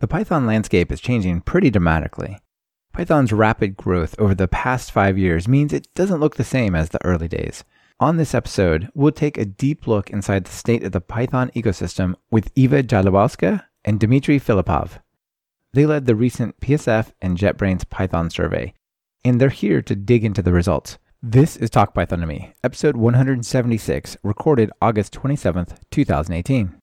The Python landscape is changing pretty dramatically. Python's rapid growth over the past five years means it doesn't look the same as the early days. On this episode, we'll take a deep look inside the state of the Python ecosystem with Ewa Jodlowska and Dmitry Filippov. They led the recent PSF and JetBrains Python survey, and they're here to dig into the results. This is Talk Python to Me, episode 176, recorded August 27th, 2018.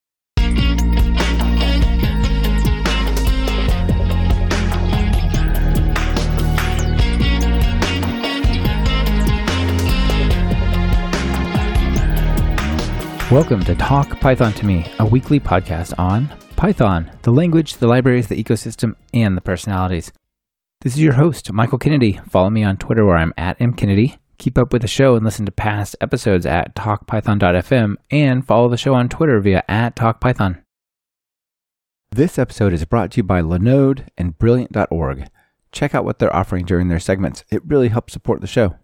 Welcome to Talk Python to Me, a weekly podcast on Python, the language, the libraries, the ecosystem, and the personalities. This is your host, Michael Kennedy. Follow me on Twitter where I'm at mkennedy. Keep up with the show and listen to past episodes at talkpython.fm and follow the show on Twitter via at talkpython. This episode is brought to you by Linode and Brilliant.org. Check out what they're offering during their segments. It really helps support the show.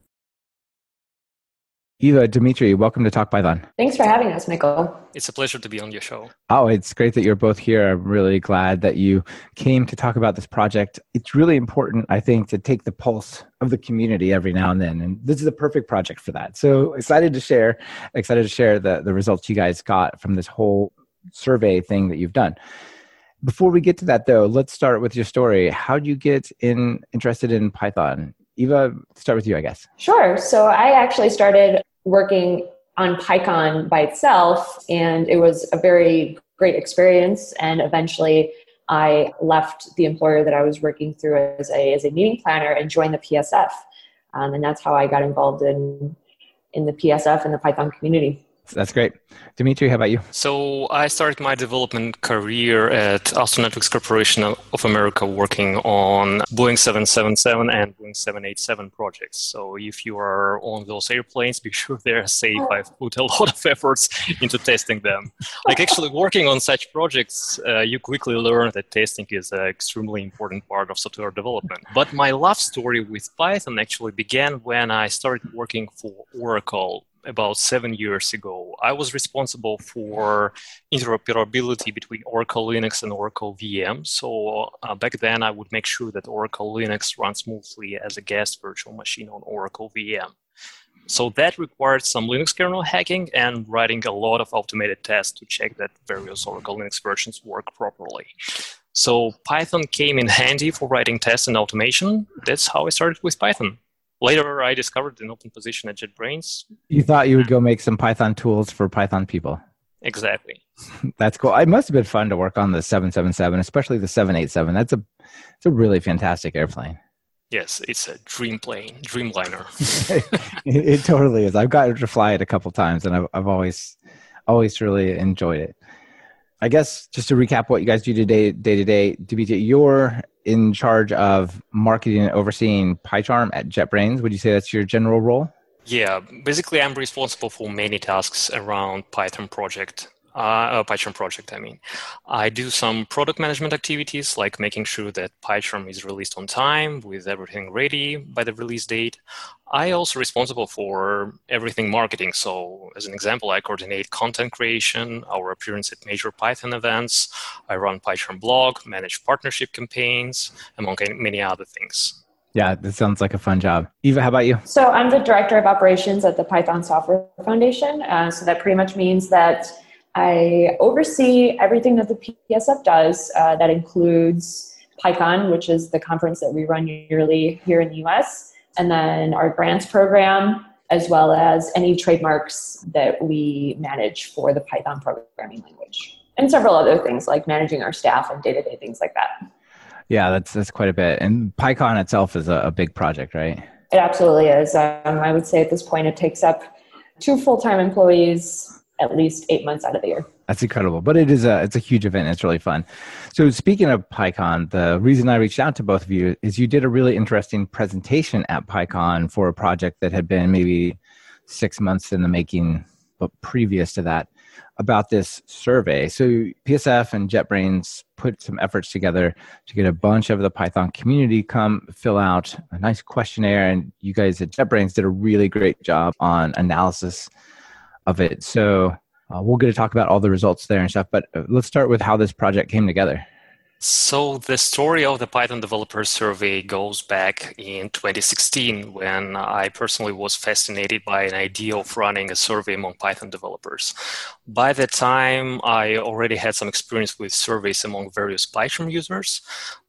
Ewa, Dimitri, welcome to Talk Python. Thanks for having us, Michael. It's a pleasure to be on your show. Oh, it's great that you're both here. I'm really glad that you came to talk about this project. It's really important, I think, to take the pulse of the community every now and then. And this is a perfect project for that. So excited to share, excited to share the, the results you guys got from this whole survey thing that you've done. Before we get to that though, let's start with your story. How did you get in interested in Python? Ewa, start with you, I guess. Sure. So I actually started working on PyCon by itself, and it was a very great experience. And eventually, I left the employer that I was working through as a, as a meeting planner and joined the PSF. Um, and that's how I got involved in, in the PSF and the Python community. That's great. Dimitri, how about you? So I started my development career at Networks Corporation of America working on Boeing 777 and Boeing 787 projects. So if you are on those airplanes, be sure they're safe. I've put a lot of efforts into testing them. Like actually working on such projects, uh, you quickly learn that testing is an extremely important part of software development. But my love story with Python actually began when I started working for Oracle about seven years ago. I was responsible for interoperability between Oracle Linux and Oracle VM. So uh, back then, I would make sure that Oracle Linux runs smoothly as a guest virtual machine on Oracle VM. So that required some Linux kernel hacking and writing a lot of automated tests to check that various Oracle Linux versions work properly. So Python came in handy for writing tests and automation. That's how I started with Python later I discovered an open position at JetBrains. You thought you would go make some Python tools for Python people. Exactly. That's cool. It must have been fun to work on the 777, especially the 787. That's a it's a really fantastic airplane. Yes, it's a dream plane, dreamliner. it, it, totally is. I've gotten to fly it a couple times, and I've I've always always really enjoyed it. I guess just to recap what you guys do today, day to day, DBT, you're in charge of marketing and overseeing PyCharm at JetBrains. Would you say that's your general role? Yeah, basically, I'm responsible for many tasks around Python project uh, PyCharm project, I mean. I do some product management activities like making sure that PyCharm is released on time with everything ready by the release date. I also responsible for everything marketing. So as an example, I coordinate content creation, our appearance at major Python events. I run PyCharm blog, manage partnership campaigns, among many other things. Yeah, that sounds like a fun job. Ewa, how about you? So I'm the director of operations at the Python Software Foundation. Uh, so that pretty much means that I oversee everything that the PSF does. Uh, that includes PyCon, which is the conference that we run yearly here in the US, and then our grants program, as well as any trademarks that we manage for the Python programming language, and several other things like managing our staff and day to day things like that. Yeah, that's that's quite a bit. And PyCon itself is a, a big project, right? It absolutely is. Um, I would say at this point it takes up two full time employees at least eight months out of the year. That's incredible, but it is a it's a huge event. It's really fun. So speaking of PyCon, the reason I reached out to both of you is you did a really interesting presentation at PyCon for a project that had been maybe six months in the making, but previous to that, about this survey. So PSF and JetBrains put some efforts together to get a bunch of the Python community come fill out a nice questionnaire, and you guys at JetBrains did a really great job on analysis of it. So uh, we'll get to talk about all the results there and stuff. But uh, let's start with how this project came together. So the story of the Python Developer Survey goes back in 2016 when I personally was fascinated by an idea of running a survey among Python developers. By the time I already had some experience with surveys among various PyCharm users,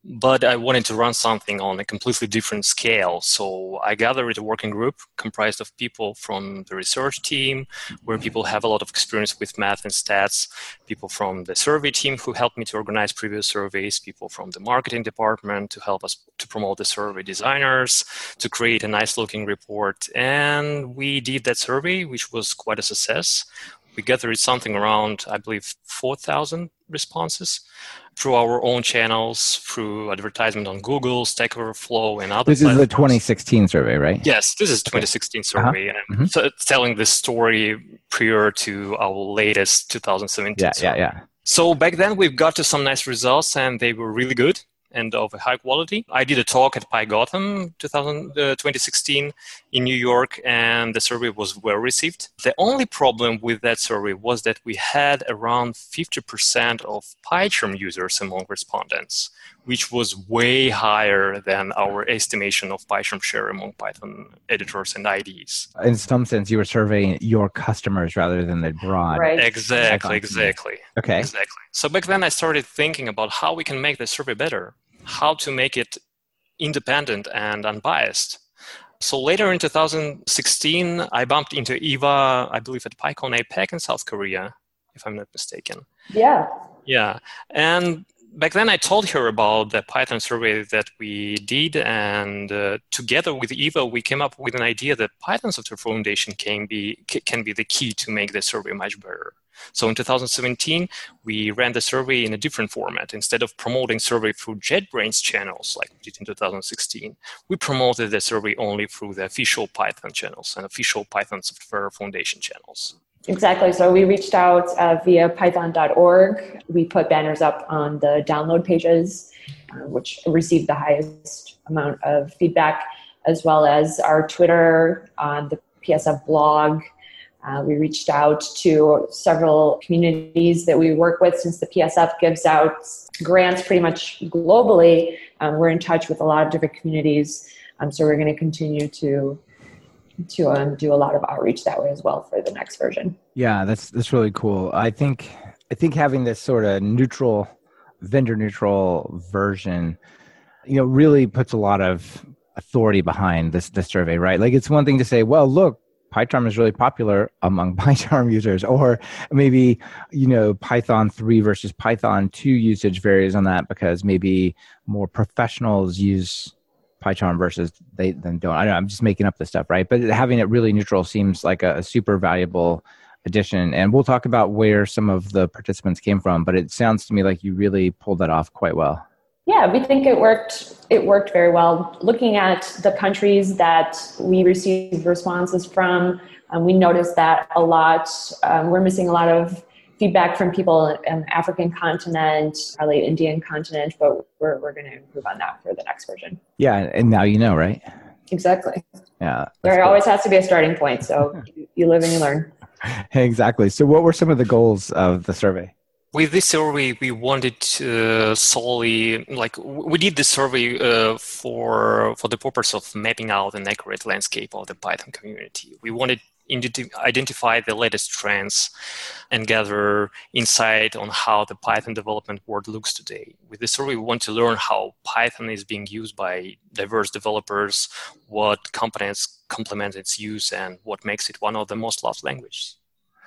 but I wanted to run something on a completely different scale. So I gathered a working group comprised of people from the research team, where mm-hmm. people have a lot of experience with math and stats, people from the survey team who helped me to organize previous surveys, people from the marketing department to help us to promote the survey designers, to create a nice looking report. And we did that survey, which was quite a success. We gathered something around, I believe, 4,000 responses through our own channels, through advertisement on Google, Stack Overflow, and other. This platforms. is the 2016 survey, right? Yes, this is 2016 uh-huh. survey, uh-huh. and mm-hmm. telling this story prior to our latest 2017. Yeah, survey. yeah, yeah. So back then we've got to some nice results, and they were really good and of high quality. I did a talk at PyGotham 2000, uh, 2016 in New York, and the survey was well received. The only problem with that survey was that we had around 50% of PyCharm users among respondents, which was way higher than our estimation of PyCharm share among Python editors and IDEs. In some sense, you were surveying your customers rather than the broad. Right. Exactly, exactly. Okay. Exactly. So back then I started thinking about how we can make the survey better how to make it independent and unbiased. So later in 2016, I bumped into Ewa, I believe at PyCon APAC in South Korea, if I'm not mistaken. Yeah. Yeah. And back then I told her about the Python survey that we did, and uh, together with Ewa, we came up with an idea that Python Software Foundation can be can be the key to make the survey much better. So in 2017, we ran the survey in a different format. Instead of promoting survey through JetBrains channels like we did in 2016, we promoted the survey only through the official Python channels and official Python Software Foundation channels. Exactly. So we reached out uh, via python.org. We put banners up on the download pages, uh, which received the highest amount of feedback, as well as our Twitter, on the PSF blog, uh, we reached out to several communities that we work with since the PSF gives out grants pretty much globally. Um, we're in touch with a lot of different communities, um, so we're going to continue to to um, do a lot of outreach that way as well for the next version. Yeah, that's that's really cool. I think I think having this sort of neutral, vendor neutral version, you know, really puts a lot of authority behind this this survey, right? Like it's one thing to say, well, look, PyCharm is really popular among PyCharm users, or maybe you know Python 3 versus Python 2 usage varies on that because maybe more professionals use PyCharm versus they then don't. I don't know. I'm just making up this stuff, right? But having it really neutral seems like a, a super valuable addition. And we'll talk about where some of the participants came from. But it sounds to me like you really pulled that off quite well. Yeah, we think it worked. It worked very well. Looking at the countries that we received responses from, um, we noticed that a lot. Um, we're missing a lot of feedback from people in African continent, probably Indian continent, but we're we're going to improve on that for the next version. Yeah, and now you know, right? Exactly. Yeah. There cool. always has to be a starting point. So you live and you learn. Exactly. So, what were some of the goals of the survey? with this survey we wanted uh, solely like we did the survey uh, for for the purpose of mapping out an accurate landscape of the python community we wanted to identify the latest trends and gather insight on how the python development world looks today with this survey we want to learn how python is being used by diverse developers what components complement its use and what makes it one of the most loved languages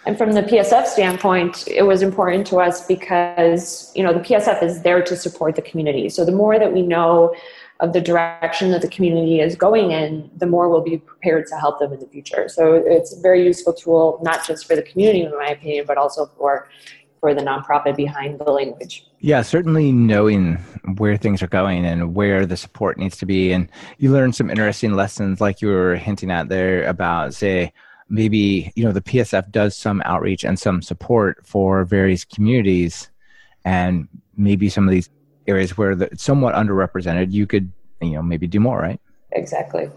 and from the PSF standpoint, it was important to us because, you know, the PSF is there to support the community. So the more that we know of the direction that the community is going in, the more we'll be prepared to help them in the future. So it's a very useful tool, not just for the community, in my opinion, but also for for the nonprofit behind the language. Yeah, certainly knowing where things are going and where the support needs to be. And you learn some interesting lessons like you were hinting at there about, say, maybe you know the PSF does some outreach and some support for various communities, and maybe some of these areas where the, it's somewhat underrepresented, you could you know maybe do more, right? Exactly.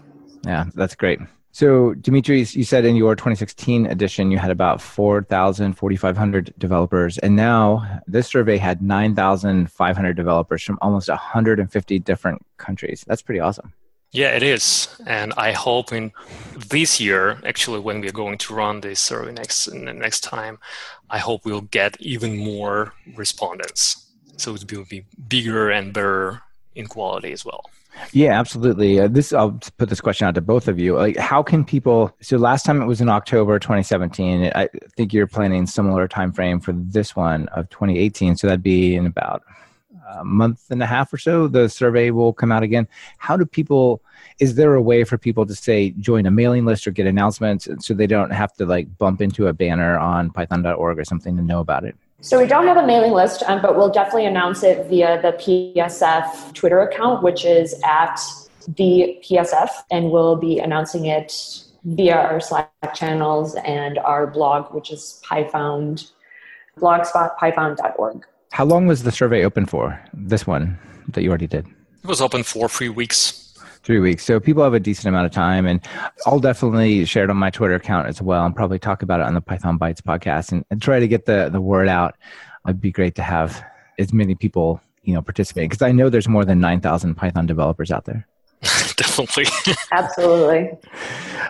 Yeah, that's great. So, Dimitris, you said in your 2016 edition you had about 4,000, 4,500 developers, and now this survey had 9,500 developers from almost 150 different countries. That's pretty awesome. Yeah, it is, and I hope in this year, actually, when we're going to run this survey next next time, I hope we'll get even more respondents, so it will be bigger and better in quality as well. Yeah, absolutely. Uh, this I'll put this question out to both of you. Like, how can people? So last time it was in October 2017. I think you're planning similar time frame for this one of 2018. So that'd be in about a month and a half or so. The survey will come out again. How do people? Is there a way for people to say join a mailing list or get announcements so they don't have to like bump into a banner on Python.org or something to know about it? So we don't have a mailing list, um, but we'll definitely announce it via the PSF Twitter account, which is at the PSF, and we'll be announcing it via our Slack channels and our blog, which is pyfound, blogspot, pyfound.org. How long was the survey open for, this one that you already did? It was open for three weeks. Three weeks. So people have a decent amount of time, and I'll definitely share it on my Twitter account as well, and probably talk about it on the Python Bytes podcast, and, and try to get the the word out. It'd be great to have as many people you know participate because I know there's more than nine thousand Python developers out there. definitely. Absolutely.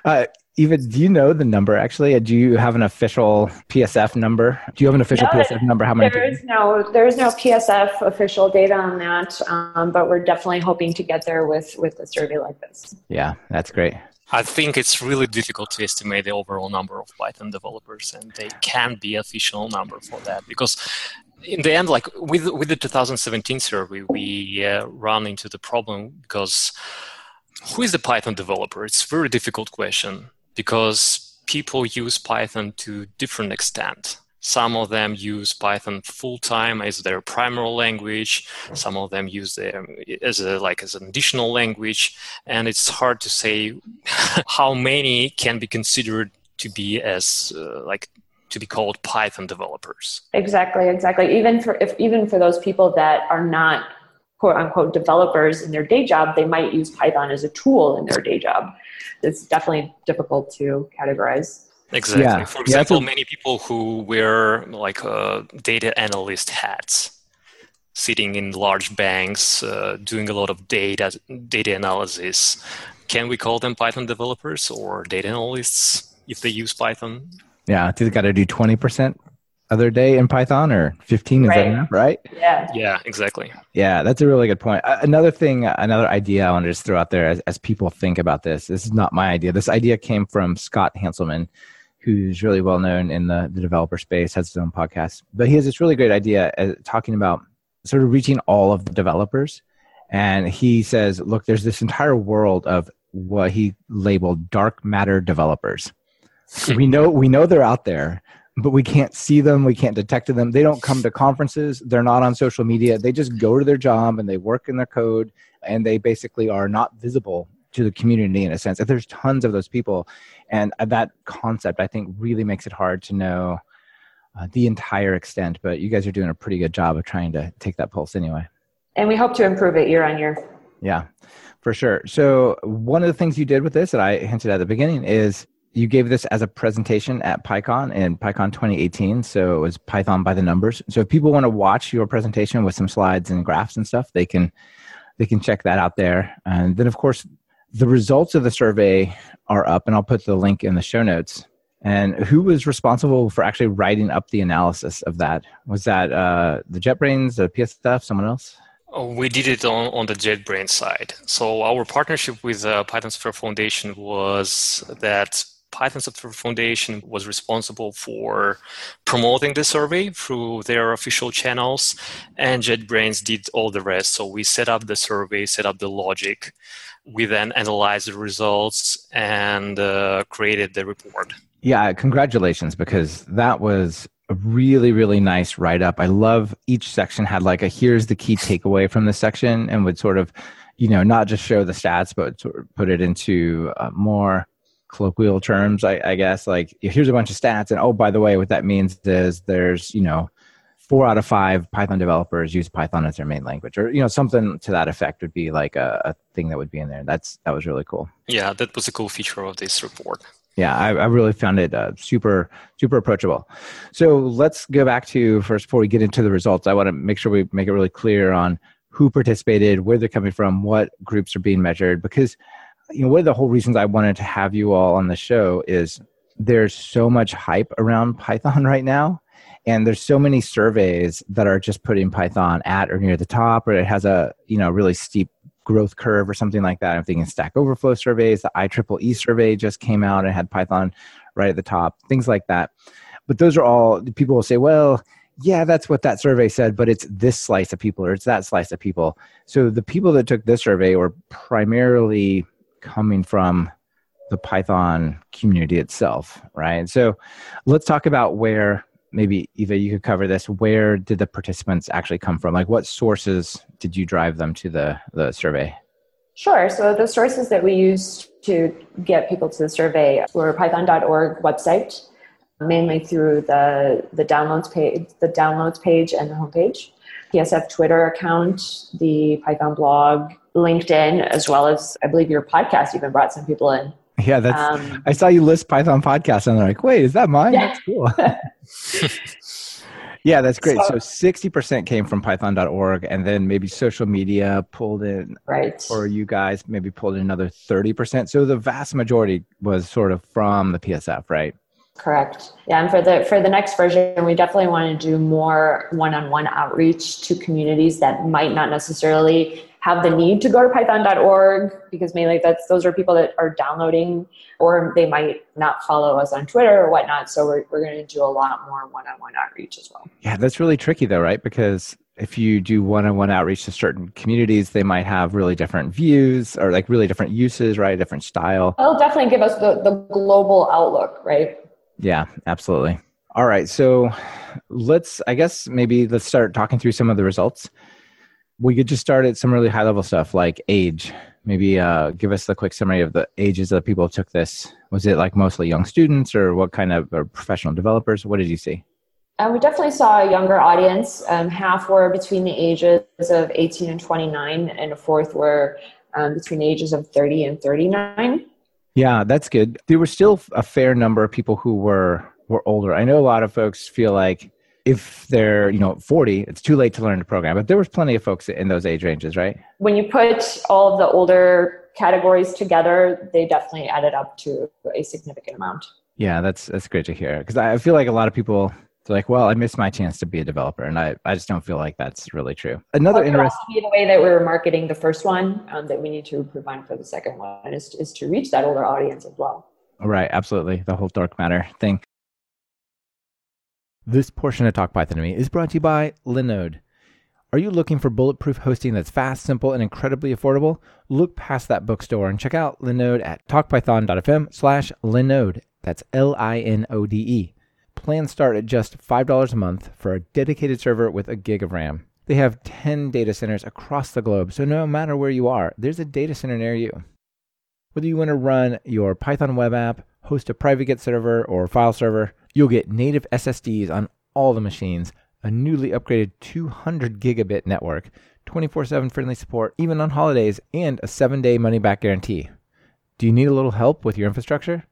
Uh, Ewa, do you know the number actually? Do you have an official PSF number? Do you have an official no, PSF number? How many? There is no, there is no PSF official data on that, um, but we're definitely hoping to get there with with a survey like this. Yeah, that's great. I think it's really difficult to estimate the overall number of Python developers, and they can be official number for that because in the end, like with with the 2017 survey, we uh, run into the problem because who is the Python developer? It's a very difficult question because people use Python to different extent. Some of them use Python full time as their primary language. Some of them use them as a like as an additional language, and it's hard to say how many can be considered to be as uh, like to be called Python developers. Exactly, exactly. Even for if even for those people that are not quote unquote developers in their day job, they might use Python as a tool in their day job it's definitely difficult to categorize. Exactly. Yeah. For example, yeah, a- many people who wear like uh, data analyst hats, sitting in large banks, uh, doing a lot of data data analysis. Can we call them Python developers or data analysts if they use Python? Yeah, do they got to do twenty percent other day in Python or 15 is right. that enough, right? Yeah. Yeah, exactly. Yeah, that's a really good point. Uh, another thing, another idea I want to just throw out there as, as people think about this. This is not my idea. This idea came from Scott Hanselman, who's really well known in the, the developer space, has his own podcast. But he has this really great idea uh, talking about sort of reaching all of the developers. And he says, look, there's this entire world of what he labeled dark matter developers. we know we know they're out there but we can't see them we can't detect them. They don't come to conferences they're not on social media they just go to their job and they work in their code and they basically are not visible to the community in a sense. And there's tons of those people and that concept i think really makes it hard to know uh, the entire extent but you guys are doing a pretty good job of trying to take that pulse anyway. And we hope to improve it year on year. Yeah for sure. So one of the things you did with this that i hinted at the beginning is you gave this as a presentation at PyCon in PyCon 2018. So it was Python by the numbers. So if people want to watch your presentation with some slides and graphs and stuff, they can they can check that out there. And then of course the results of the survey are up, and I'll put the link in the show notes. And who was responsible for actually writing up the analysis of that? Was that uh, the JetBrains, the PSF, someone else? Oh, we did it on, on the JetBrains side. So our partnership with uh, Python Software Foundation was that Python Software Foundation was responsible for promoting the survey through their official channels, and JetBrains did all the rest. So we set up the survey, set up the logic. We then analyzed the results and uh, created the report. Yeah, congratulations, because that was a really, really nice write up. I love each section had like a here's the key takeaway from the section and would sort of, you know, not just show the stats, but sort of put it into uh, more colloquial terms, I, I, guess. Like, here's a bunch of stats, and oh, by the way, what that means is there's, you know, four out of five Python developers use Python as their main language, or you know something to that effect would be like a, a thing that would be in there. That's that was really cool. Yeah, that was a cool feature of this report. Yeah, I, I really found it uh, super super approachable. So let's go back to first before we get into the results. I want to make sure we make it really clear on who participated, where they're coming from, what groups are being measured, because you know one of the whole reasons I wanted to have you all on the show is there's so much hype around Python right now and there's so many surveys that are just putting python at or near the top or it has a you know really steep growth curve or something like that. I'm thinking stack overflow surveys the ieee survey just came out and had python right at the top things like that. But those are all people will say well yeah that's what that survey said but it's this slice of people or it's that slice of people. So the people that took this survey were primarily coming from the python community itself right so let's talk about where maybe Ewa, you could cover this. Where did the participants actually come from? Like, what sources did you drive them to the the survey? Sure. So the sources that we used to get people to the survey were Python.org website, mainly through the the downloads page, the downloads page, and the homepage. PSF Twitter account, the Python blog, LinkedIn, as well as I believe your podcast even brought some people in. Yeah, that's. Um, I saw you list Python podcast, and they're like, "Wait, is that mine? Yeah. That's cool." yeah, that's great. So sixty percent came from Python.org, and then maybe social media pulled in, right? Or you guys maybe pulled in another thirty percent. So the vast majority was sort of from the PSF, right? Correct. Yeah, and for the for the next version, we definitely want to do more one-on-one outreach to communities that might not necessarily have the need to go to python.org because mainly that's those are people that are downloading or they might not follow us on twitter or whatnot. So we're, we're going to do a lot more one-on-one outreach as well. Yeah that's really tricky though right? Because if you do one-on-one outreach to certain communities they might have really different views or like really different uses right? Different style. It'll definitely give us the, the global outlook right yeah absolutely all right so let's i guess maybe let's start talking through some of the results we could just start at some really high level stuff like age. Maybe uh, give us the quick summary of the ages of people who took this. Was it like mostly young students or what kind of professional developers? What did you see? Uh, we definitely saw a younger audience. Um, half were between the ages of 18 and 29, and a fourth were um, between the ages of 30 and 39. Yeah, that's good. There were still a fair number of people who were were older. I know a lot of folks feel like if they're you know 40 it's too late to learn to program but there was plenty of folks in those age ranges right when you put all of the older categories together they definitely added up to a significant amount yeah that's that's great to hear because i feel like a lot of people they're like well i missed my chance to be a developer and i, I just don't feel like that's really true another interesting the way that we were marketing the first one um, that we need to improve on for the second one is, is to reach that older audience as well right absolutely the whole dark matter thing this portion of Talk Python to Me is brought to you by Linode. Are you looking for bulletproof hosting that's fast, simple, and incredibly affordable? Look past that bookstore and check out Linode at talkpython.fm slash Linode. That's L-I-N-O-D-E. Plans start at just $5 a month for a dedicated server with a gig of RAM. They have 10 data centers across the globe, so no matter where you are, there's a data center near you. Whether you want to run your Python web app, host a private Git server or file server, You'll get native SSDs on all the machines, a newly upgraded 200 gigabit network, 24 7 friendly support, even on holidays, and a 7 day money back guarantee. Do you need a little help with your infrastructure?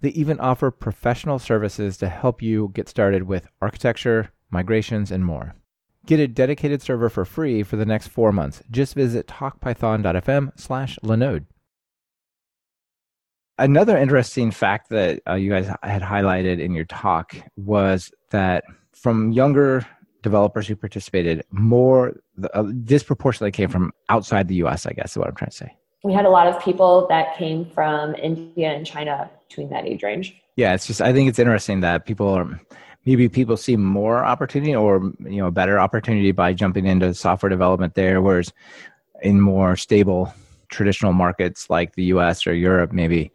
They even offer professional services to help you get started with architecture, migrations, and more. Get a dedicated server for free for the next four months. Just visit talkpython.fm slash Linode. Another interesting fact that uh, you guys had highlighted in your talk was that from younger developers who participated, more uh, disproportionately came from outside the US, I guess is what I'm trying to say. We had a lot of people that came from India and China between that age range. Yeah, it's just, I think it's interesting that people are, maybe people see more opportunity or, you know, better opportunity by jumping into software development there, whereas in more stable traditional markets like the US or Europe, maybe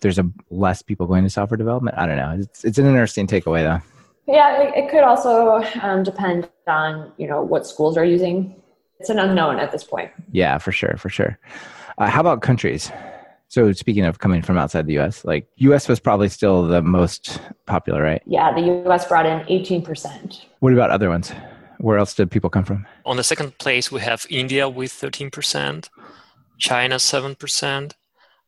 there's a less people going to software development. I don't know. It's, it's an interesting takeaway though. Yeah, it, could also um, depend on, you know, what schools are using. It's an unknown at this point. Yeah, for sure. For sure. Uh, how about countries? So speaking of coming from outside the US, like US was probably still the most popular, right? Yeah, the US brought in 18%. What about other ones? Where else did people come from? On the second place, we have India with 13%, China 7%,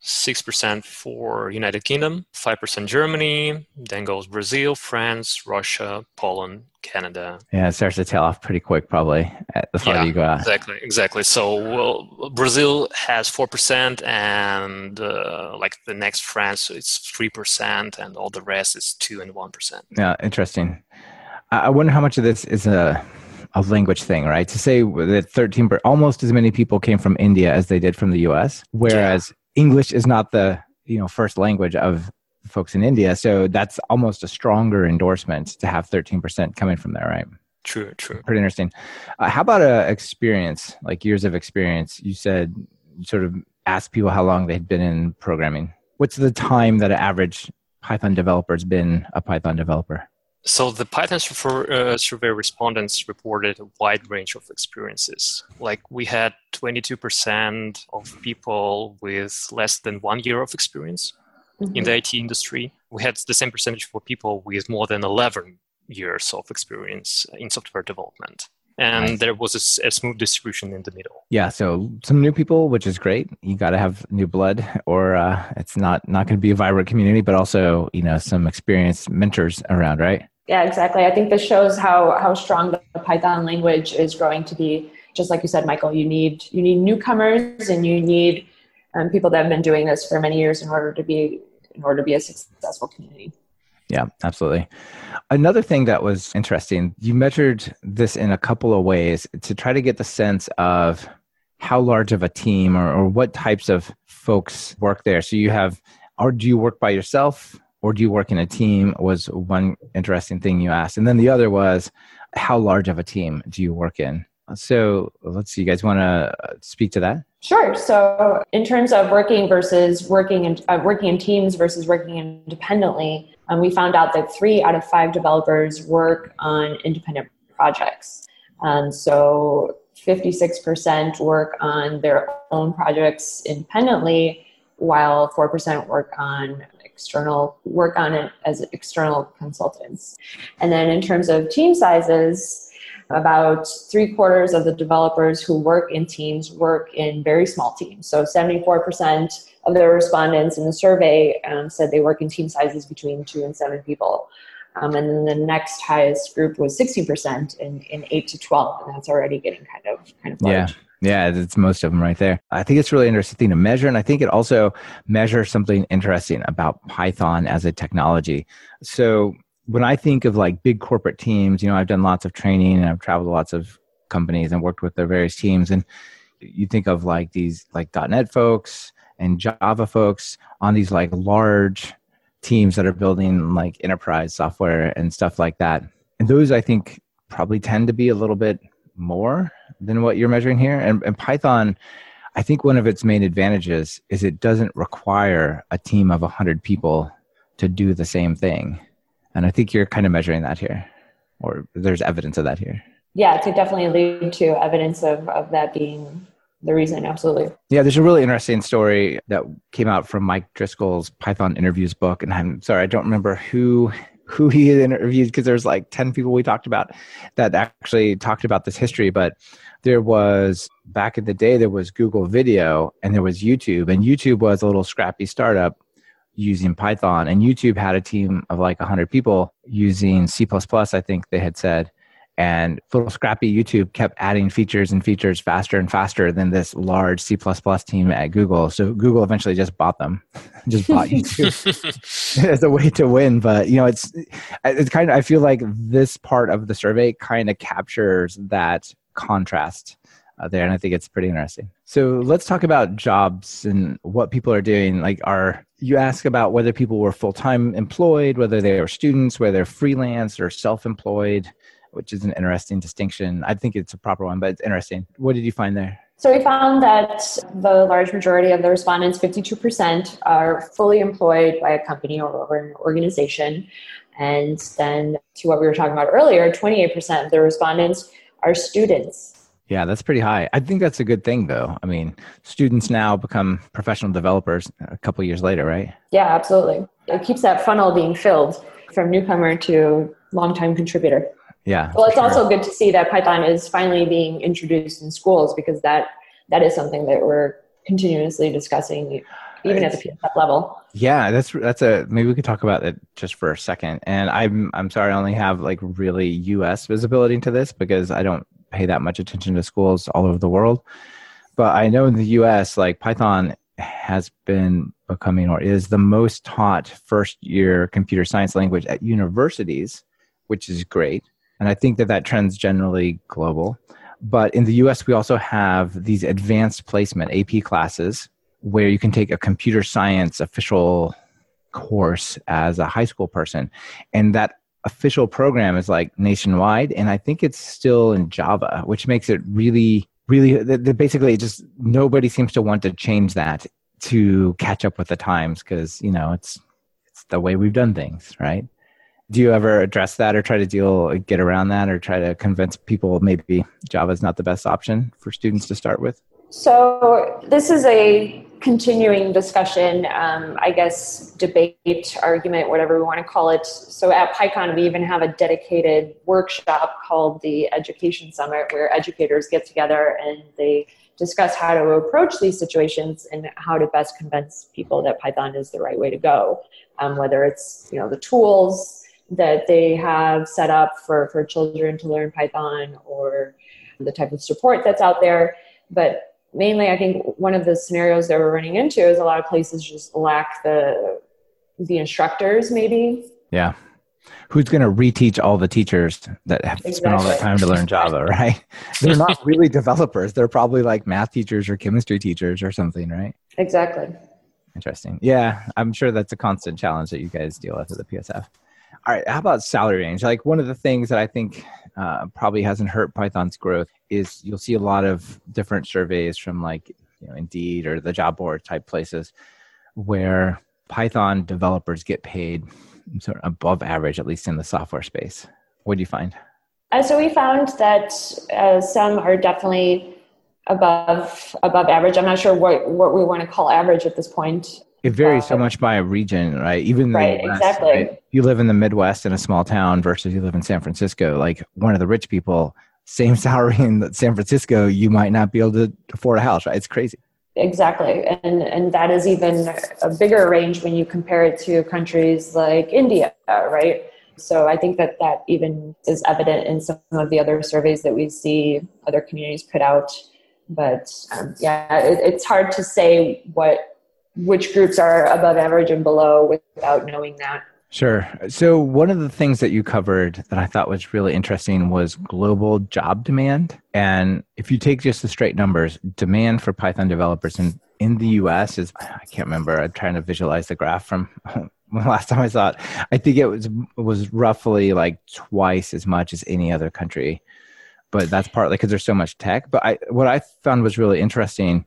6% for United Kingdom, 5% Germany, then goes Brazil, France, Russia, Poland, Canada. Yeah, it starts to tail off pretty quick probably at the farther yeah, you go out. Exactly, exactly. So well, Brazil has 4% and uh, like the next France it's 3% and all the rest is 2 and 1%. Yeah, interesting. I wonder how much of this is a a language thing, right? To say that 13 almost as many people came from India as they did from the US, whereas English is not the you know first language of folks in India. So that's almost a stronger endorsement to have 13% coming from there, right? True, true. Pretty interesting. Uh, how about a experience, like years of experience? You said you sort of asked people how long they'd been in programming. What's the time that an average Python developer's been a Python developer? So the Python uh, survey respondents reported a wide range of experiences. Like we had 22% of people with less than one year of experience mm-hmm. in the IT industry. We had the same percentage for people with more than 11 years of experience in software development. And nice. there was a, a, smooth distribution in the middle. Yeah, so some new people, which is great. You got to have new blood, or uh, it's not not going to be a vibrant community. But also, you know, some experienced mentors around, right? Yeah, exactly. I think this shows how how strong the Python language is growing to be. Just like you said, Michael, you need you need newcomers and you need um, people that have been doing this for many years in order to be in order to be a successful community. Yeah, absolutely. Another thing that was interesting, you measured this in a couple of ways to try to get the sense of how large of a team or, or what types of folks work there. So you have, or do you work by yourself or do you work in a team? Was one interesting thing you asked. And then the other was, how large of a team do you work in? So let's see, you guys want to speak to that? Sure. So, in terms of working versus working in uh, working in teams versus working independently, um, we found out that three out of five developers work on independent projects. Um, so, 56% work on their own projects independently, while 4% work on external work on it as external consultants. And then, in terms of team sizes, about three quarters of the developers who work in teams work in very small teams. So 74% of the respondents in the survey um, said they work in team sizes between two and seven people. Um, and then the next highest group was 60% in, in 8 to 12, and that's already getting kind of kind of large. Yeah. Yeah, it's most of them right there. I think it's really interesting to measure, and I think it also measures something interesting about Python as a technology. So when I think of like big corporate teams, you know, I've done lots of training and I've traveled to lots of companies and worked with their various teams. And you think of like these like .NET folks and Java folks on these like large teams that are building like enterprise software and stuff like that. And those I think probably tend to be a little bit more than what you're measuring here. And, and Python, I think one of its main advantages is it doesn't require a team of 100 people to do the same thing and I think you're kind of measuring that here, or there's evidence of that here. Yeah, to definitely lead to evidence of, of that being the reason, absolutely. Yeah, there's a really interesting story that came out from Mike Driscoll's Python interviews book. And I'm sorry, I don't remember who who he interviewed because there's like 10 people we talked about that actually talked about this history but there was back in the day there was google video and there was youtube and youtube was a little scrappy startup using Python. And YouTube had a team of like 100 people using c++ i think they had said. And little scrappy YouTube kept adding features and features faster and faster than this large C team at Google. So Google eventually just bought them, just bought YouTube as a way to win. But you know, it's it's kind of I feel like this part of the survey kind of captures that contrast uh, there, and I think it's pretty interesting. So let's talk about jobs and what people are doing. Like, are you ask about whether people were full time employed, whether they were students, whether they're freelance or self employed, which is an interesting distinction. I think it's a proper one, but it's interesting. What did you find there? So we found that the large majority of the respondents, 52%, are fully employed by a company or an organization. And then to what we were talking about earlier, 28% of the respondents are students. Yeah, that's pretty high. I think that's a good thing, though. I mean, students now become professional developers a couple years later, right? Yeah, absolutely. It keeps that funnel being filled from newcomer to longtime contributor. Yeah. Well, it's sure. also good to see that Python is finally being introduced in schools because that that is something that we're continuously discussing even at the PSF level. Yeah, that's that's a maybe we could talk about it just for a second. And I'm I'm sorry I only have like really US visibility into this because I don't pay that much attention to schools all over the world. But I know in the US like Python has been becoming or is the most taught first year computer science language at universities, which is great. And I think that that trend's generally global. But in the US, we also have these advanced placement AP classes where you can take a computer science official course as a high school person. And that official program is like nationwide. And I think it's still in Java, which makes it really, really basically just nobody seems to want to change that to catch up with the times because, you know, it's, it's the way we've done things, right? Do you ever address that or try to deal get around that or try to convince people maybe java is not the best option for students to start with? So this is a continuing discussion um, i guess debate argument whatever we want to call it. So at pycon we even have a dedicated workshop called the education summit where educators get together and they discuss how to approach these situations and how to best convince people that python is the right way to go um, whether it's you know the tools that they have set up for, for children to learn Python or the type of support that's out there. But mainly, I think one of the scenarios that we're running into is a lot of places just lack the the instructors, maybe. Yeah. Who's going to reteach all the teachers that have exactly. spent all that time to learn Java, right? They're not really developers. They're probably like math teachers or chemistry teachers or something, right? Exactly. Interesting. Yeah, I'm sure that's a constant challenge that you guys deal with at the PSF. All right, how about salary range? Like one of the things that I think uh, probably hasn't hurt Python's growth is you'll see a lot of different surveys from like you know Indeed or the job board type places where Python developers get paid sort of above average, at least in the software space. What do you find? Uh, so we found that uh, some are definitely above above average. I'm not sure what what we want to call average at this point. It varies so much by region, right? Even right, exactly. Right? You live in the Midwest in a small town versus you live in San Francisco. Like one of the rich people, same salary in San Francisco, you might not be able to afford a house, right? It's crazy. Exactly, and and that is even a bigger range when you compare it to countries like India, right? So I think that that even is evident in some of the other surveys that we see other communities put out. But um, yeah, it, it's hard to say what which groups are above average and below without knowing that. Sure. So, one of the things that you covered that I thought was really interesting was global job demand. And if you take just the straight numbers, demand for Python developers in, in the US is, I can't remember, I'm trying to visualize the graph from last time I saw it. I think it was, was roughly like twice as much as any other country. But that's partly because there's so much tech. But I, what I found was really interesting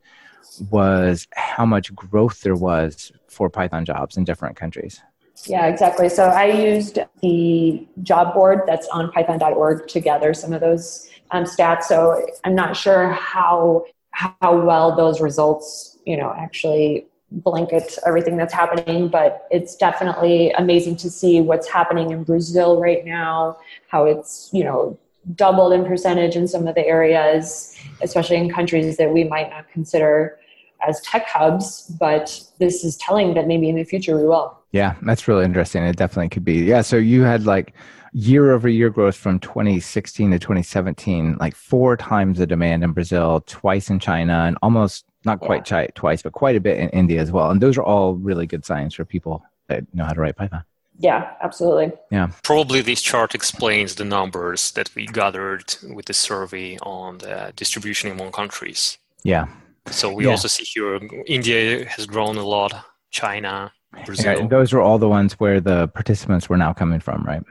was how much growth there was for Python jobs in different countries. Yeah, exactly. So I used the job board that's on python.org to gather some of those um, stats. So I'm not sure how how well those results, you know, actually blanket everything that's happening, but it's definitely amazing to see what's happening in Brazil right now, how it's, you know, doubled in percentage in some of the areas, especially in countries that we might not consider as tech hubs, but this is telling that maybe in the future we will. Yeah, that's really interesting. It definitely could be. Yeah, so you had like year over year growth from 2016 to 2017, like four times the demand in Brazil, twice in China, and almost not quite yeah. twice, but quite a bit in India as well. And those are all really good signs for people that know how to write Python. Yeah, absolutely. Yeah. Probably this chart explains the numbers that we gathered with the survey on the distribution among countries. Yeah, so we yeah. also see here India has grown a lot, China, Brazil. Yeah, those were all the ones where the participants were now coming from, right?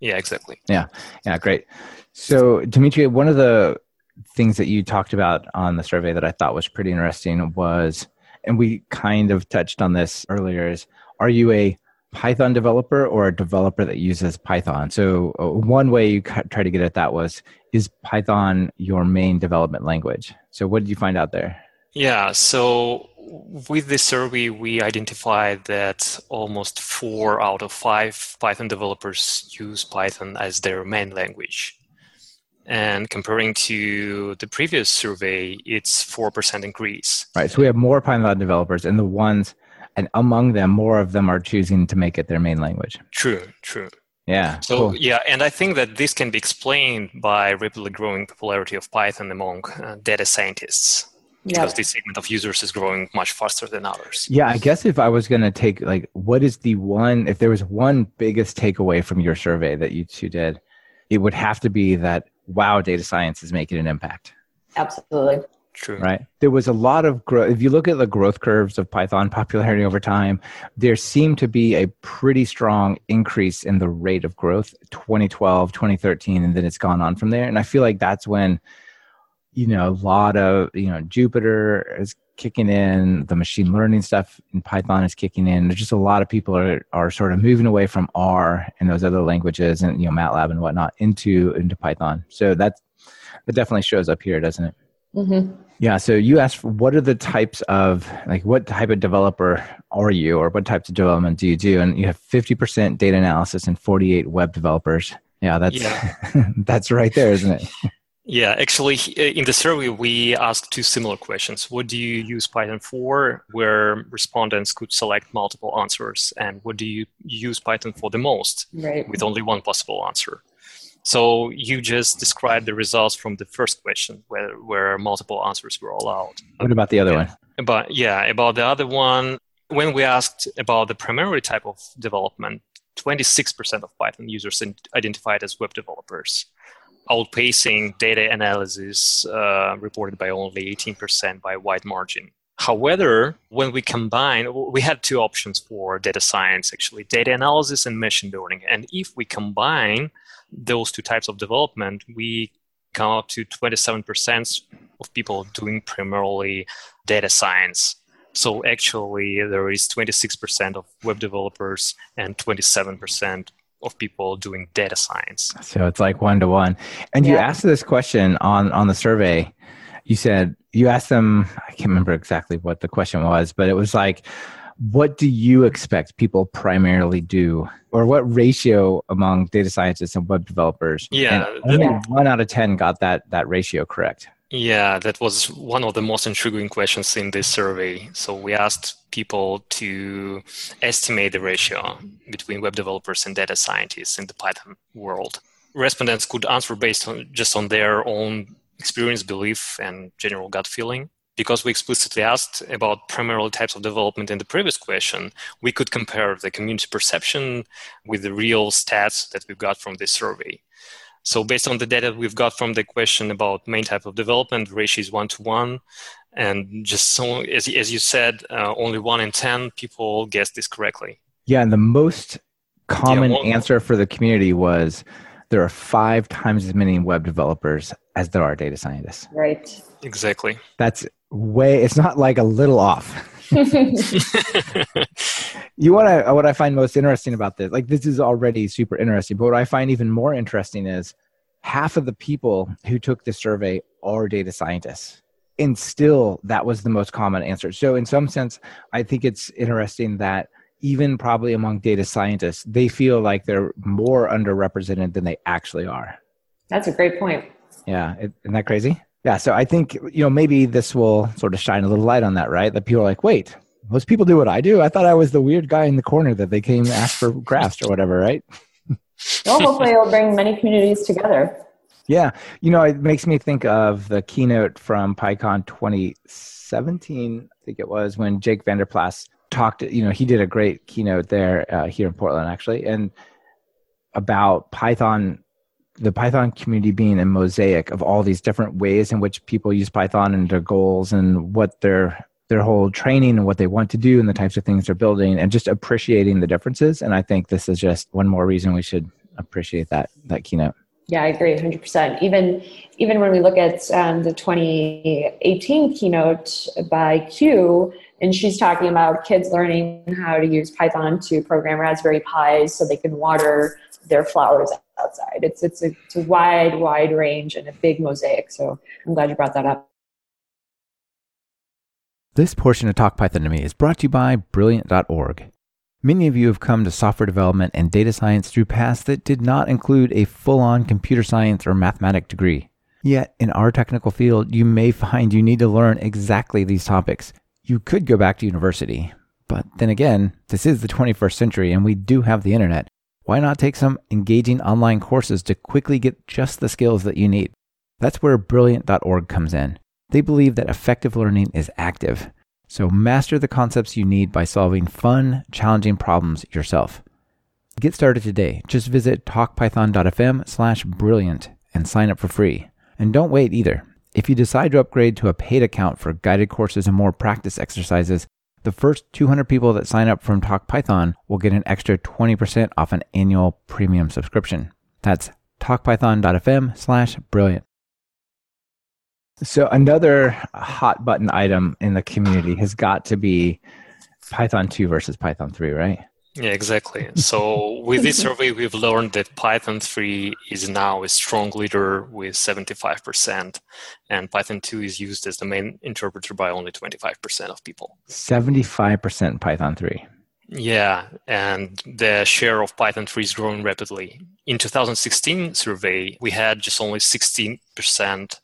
Yeah, exactly. Yeah, yeah, great. So, Dimitri, one of the things that you talked about on the survey that I thought was pretty interesting was, and we kind of touched on this earlier, is are you a Python developer or a developer that uses Python? So, uh, one way you try to get at that was is Python your main development language? So, what did you find out there? Yeah, so with this survey, we identified that almost four out of five Python developers use Python as their main language. And comparing to the previous survey, it's 4% increase. Right. So we have more Python developers, and the ones, and among them, more of them are choosing to make it their main language. True, true. Yeah. So, cool. yeah, and I think that this can be explained by rapidly growing popularity of Python among uh, data scientists because this segment of users is growing much faster than others. Yeah, I guess if I was going to take like what is the one if there was one biggest takeaway from your survey that you two did, it would have to be that wow, data science is making an impact. Absolutely. True. Right. There was a lot of growth. If you look at the growth curves of Python popularity over time, there seemed to be a pretty strong increase in the rate of growth 2012, 2013, and then it's gone on from there. And I feel like that's when, you know, a lot of, you know, Jupyter is kicking in, the machine learning stuff in Python is kicking in. There's just a lot of people are, are sort of moving away from R and those other languages and, you know, MATLAB and whatnot into, into Python. So that, that definitely shows up here, doesn't it? Mm-hmm. Yeah. So you asked, what are the types of like what type of developer are you, or what types of development do you do? And you have fifty percent data analysis and forty-eight web developers. Yeah, that's yeah. that's right there, isn't it? Yeah, actually, in the survey, we asked two similar questions. What do you use Python for? Where respondents could select multiple answers. And what do you use Python for the most? Right. With only one possible answer. So you just described the results from the first question where, where multiple answers were allowed. What about the other yeah. one? About, yeah, about the other one, when we asked about the primary type of development, 26% of Python users identified as web developers, outpacing data analysis uh, reported by only 18% by a wide margin. However, when we combine, we had two options for data science actually data analysis and machine learning. And if we combine those two types of development, we come up to 27% of people doing primarily data science. So actually, there is 26% of web developers and 27% of people doing data science. So it's like one to one. And yeah. you asked this question on on the survey. You said you asked them. I can't remember exactly what the question was, but it was like, what do you expect people primarily do? Or what ratio among data scientists and web developers? Yeah only yeah. one out of ten got that that ratio correct. Yeah that was one of the most intriguing questions in this survey. So we asked people to estimate the ratio between web developers and data scientists in the python world. Respondents could answer based on just on their own experience belief and general gut feeling because we explicitly asked about primarily types of development in the previous question, we could compare the community perception with the real stats that we've got from this survey. So based on the data we've got from the question about main type of development, ratio is one to one. And just so, as, as you said, uh, only one in 10 people guessed this correctly. Yeah, and the most common yeah, answer for the community was there are five times as many web developers as there are data scientists. Right. Exactly. That's way it's not like a little off. You want to what i find most interesting about this like this is already super interesting but what i find even more interesting is half of the people who took the survey are data scientists and still that was the most common answer. So in some sense i think it's interesting that even probably among data scientists they feel like they're more underrepresented than they actually are. That's a great point. Yeah isn't that crazy yeah, so I think you know maybe this will sort of shine a little light on that, right? That people are like, wait, most people do what I do. I thought I was the weird guy in the corner that they came ask for graphs or whatever, right? well, hopefully it'll bring many communities together. Yeah, you know, it makes me think of the keynote from PyCon 2017. I think it was when Jake Vanderplas talked. You know, he did a great keynote there uh, here in Portland, actually, and about Python the Python community being a mosaic of all these different ways in which people use Python and their goals and what their their whole training and what they want to do and the types of things they're building and just appreciating the differences. And I think this is just one more reason we should appreciate that that keynote. Yeah, I agree 100%. Even even when we look at um, the 2018 keynote by Q, and she's talking about kids learning how to use Python to program Raspberry Pis so they can water their flowers outside. It's it's a, it's a wide wide range and a big mosaic. So I'm glad you brought that up. This portion of Talk Python to Me is brought to you by Brilliant.org. Many of you have come to software development and data science through paths that did not include a full on computer science or mathematic degree. Yet, in our technical field, you may find you need to learn exactly these topics. You could go back to university, but then again, this is the 21st century and we do have the internet. Why not take some engaging online courses to quickly get just the skills that you need? That's where Brilliant.org comes in. They believe that effective learning is active. So master the concepts you need by solving fun, challenging problems yourself. Get started today. Just visit talkpython.fm slash brilliant and sign up for free. And don't wait either. If you decide to upgrade to a paid account for guided courses and more practice exercises, the first 200 people that sign up from TalkPython will get an extra 20% off an annual premium subscription. That's talkpython.fm slash brilliant. So another hot button item in the community has got to be Python 2 versus Python 3, right? Yeah, exactly. So with this survey, we've learned that Python 3 is now a strong leader with 75%, and Python 2 is used as the main interpreter by only 25% of people. 75% Python 3. Yeah, and the share of Python 3 is growing rapidly. In 2016 survey, we had just only 16%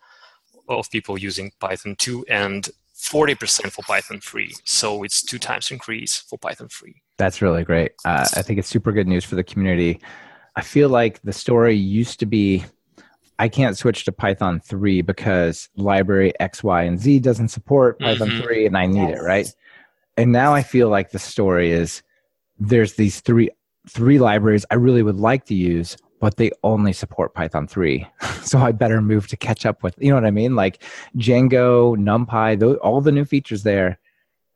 of people using Python 2 and 40% for Python 3. So it's two times increase for Python 3. That's really great. Uh, I think it's super good news for the community. I feel like the story used to be I can't switch to Python 3 because library X, Y, and Z doesn't support Python mm-hmm. 3 and I need yes. it, right? And now I feel like the story is there's these three three libraries I really would like to use, but they only support Python 3. so I better move to catch up with, you know what I mean? Like Django, NumPy, those, all the new features there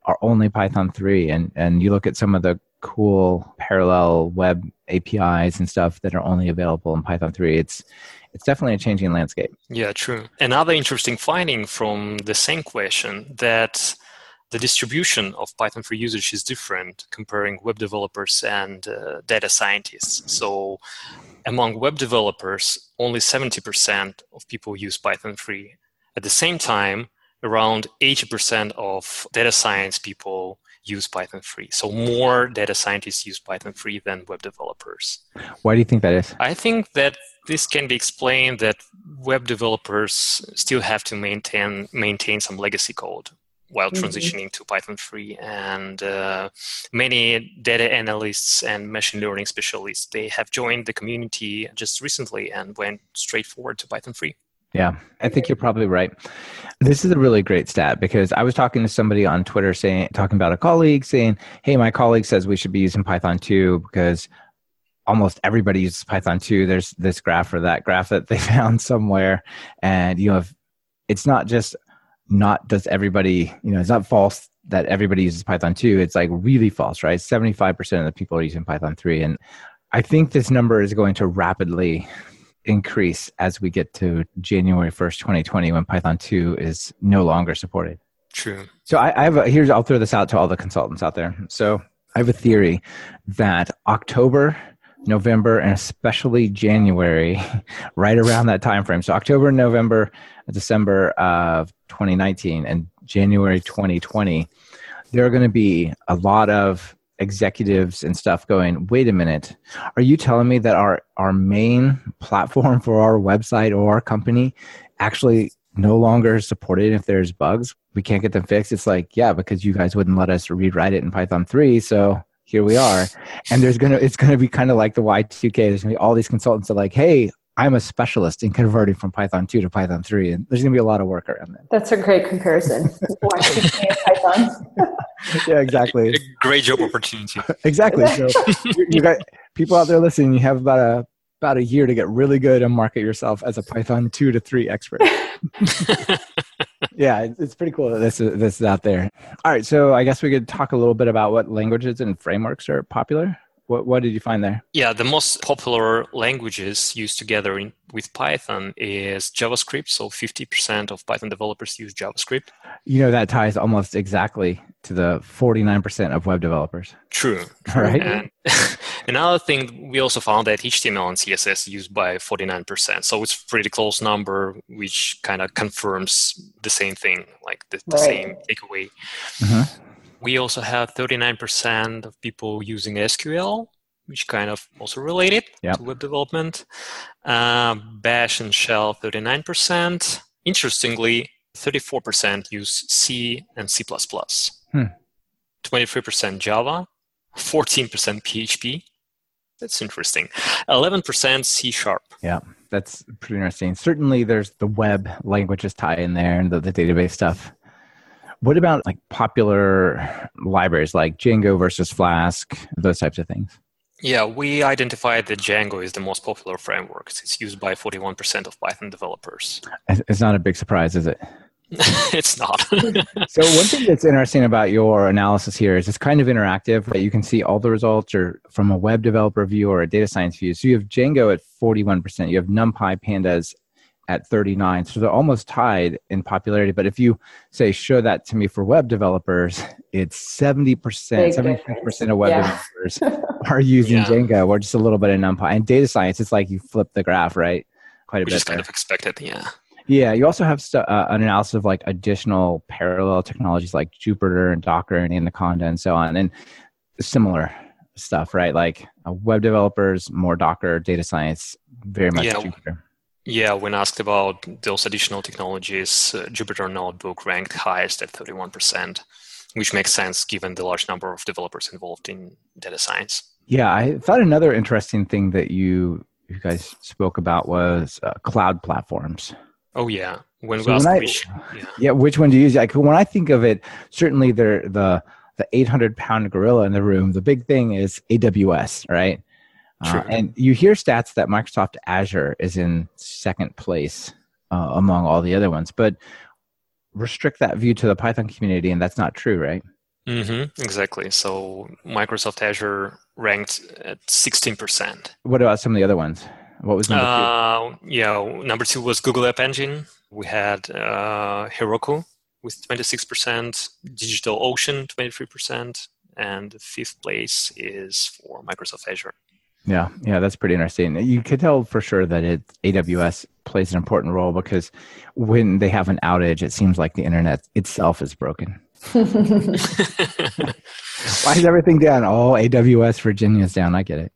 are only Python 3. And, and you look at some of the cool parallel web APIs and stuff that are only available in Python 3. It's, it's definitely a changing landscape. Yeah, true. Another interesting finding from the same question that the distribution of Python 3 usage is different comparing web developers and uh, data scientists. So among web developers, only 70% of people use Python 3. At the same time, around 80% of data science people use Python 3. So more data scientists use Python 3 than web developers. Why do you think that is? I think that this can be explained that web developers still have to maintain maintain some legacy code while mm-hmm. transitioning to Python 3. And uh, many data analysts and machine learning specialists, they have joined the community just recently and went straight forward to Python 3. Yeah, I think you're probably right. This is a really great stat because I was talking to somebody on Twitter saying, talking about a colleague saying, Hey, my colleague says we should be using Python 2 because almost everybody uses Python 2. There's this graph or that graph that they found somewhere. And, you know, if it's not just not does everybody you know it's not false that everybody uses python 2 it's like really false right 75% of the people are using python 3 and i think this number is going to rapidly increase as we get to january 1st 2020 when python 2 is no longer supported. True. So i, I have a, here's i'll throw this out to all the consultants out there. So i have a theory that october November and especially January, right around that time frame. So October, November, December of 2019 and January 2020, there are going to be a lot of executives and stuff going, wait a minute, are you telling me that our, our main platform for our website or our company actually no longer supported if there's bugs? We can't get them fixed. It's like, yeah, because you guys wouldn't let us rewrite it in Python 3. So here we are. And there's gonna it's gonna be kind of like the Y2K. There's gonna be all these consultants that are like, hey, I'm a specialist in converting from Python 2 to Python 3, and there's going to be a lot of work around that. That's a great comparison. Python. yeah, exactly. Great job opportunity. exactly. So you got people out there listening. You have about a about a year to get really good and market yourself as a Python 2 to 3 expert. yeah, it's pretty cool that this is, this is out there. All right, so I guess we could talk a little bit about what languages and frameworks are popular What, what did you find there? Yeah, the most popular languages used together in, with Python is JavaScript. So 50% of Python developers use JavaScript. You know, that ties almost exactly to the 49% of web developers. True. Right. And another thing, we also found that HTML and CSS used by 49%. So it's pretty close number, which kind of confirms the same thing, like the, the Right. same takeaway. Mhm. We also have 39% of people using SQL, which kind of also related Yep. to web development. Um, Bash and Shell, 39%. Interestingly, 34% use C and C++. Hmm. 23% Java, 14% PHP. That's interesting. 11% C Sharp. Yeah, that's pretty interesting. Certainly, there's the web languages tie in there and the, the database stuff. What about like popular libraries like Django versus Flask, those types of things? Yeah, we identified that Django is the most popular framework. It's used by 41% of Python developers. It's not a big surprise, is it? it's not. So one thing that's interesting about your analysis here is it's kind of interactive that you can see all the results or from a web developer view or a data science view. So you have Django at 41%, you have NumPy pandas at 39. So they're almost tied in popularity. But if you say show that to me for web developers, it's 70%, Big 76% of web Yeah. developers are using Yeah. Django or just a little bit of NumPy. And data science, it's like you flip the graph, right? Quite a Which bit. is kind there. of expected, yeah. Yeah, you also have stu- uh, an analysis of like additional parallel technologies like Jupyter and Docker and Anaconda and so on, and similar stuff, right? Like uh, web developers, more Docker, data science, very much Yeah. Jupyter. Yeah, when asked about those additional technologies, uh, Jupyter Notebook ranked highest at 31%, which makes sense given the large number of developers involved in data science. Yeah, I thought another interesting thing that you you guys spoke about was uh, cloud platforms. Oh, yeah. When So we asked when I- which, yeah. Yeah, which one do you use? Like when I think of it, certainly they're the the 800 pound gorilla in the room. The big thing is AWS, right? Uh, and you hear stats that Microsoft Azure is in second place uh, among all the other ones, but restrict that view to the Python community, and that's not true, right? hmm exactly. So Microsoft Azure ranked at 16%. What about some of the other ones? What was number Uh, yeah, number two was Google App Engine. We had uh, Heroku with 26%, DigitalOcean 23%, and the fifth place is for Microsoft Azure. Two? Yeah, yeah, that's pretty interesting. You could tell for sure that it AWS plays an important role because when they have an outage, it seems like the internet itself is broken. Why is everything down? Oh, AWS Virginia's down. I get it.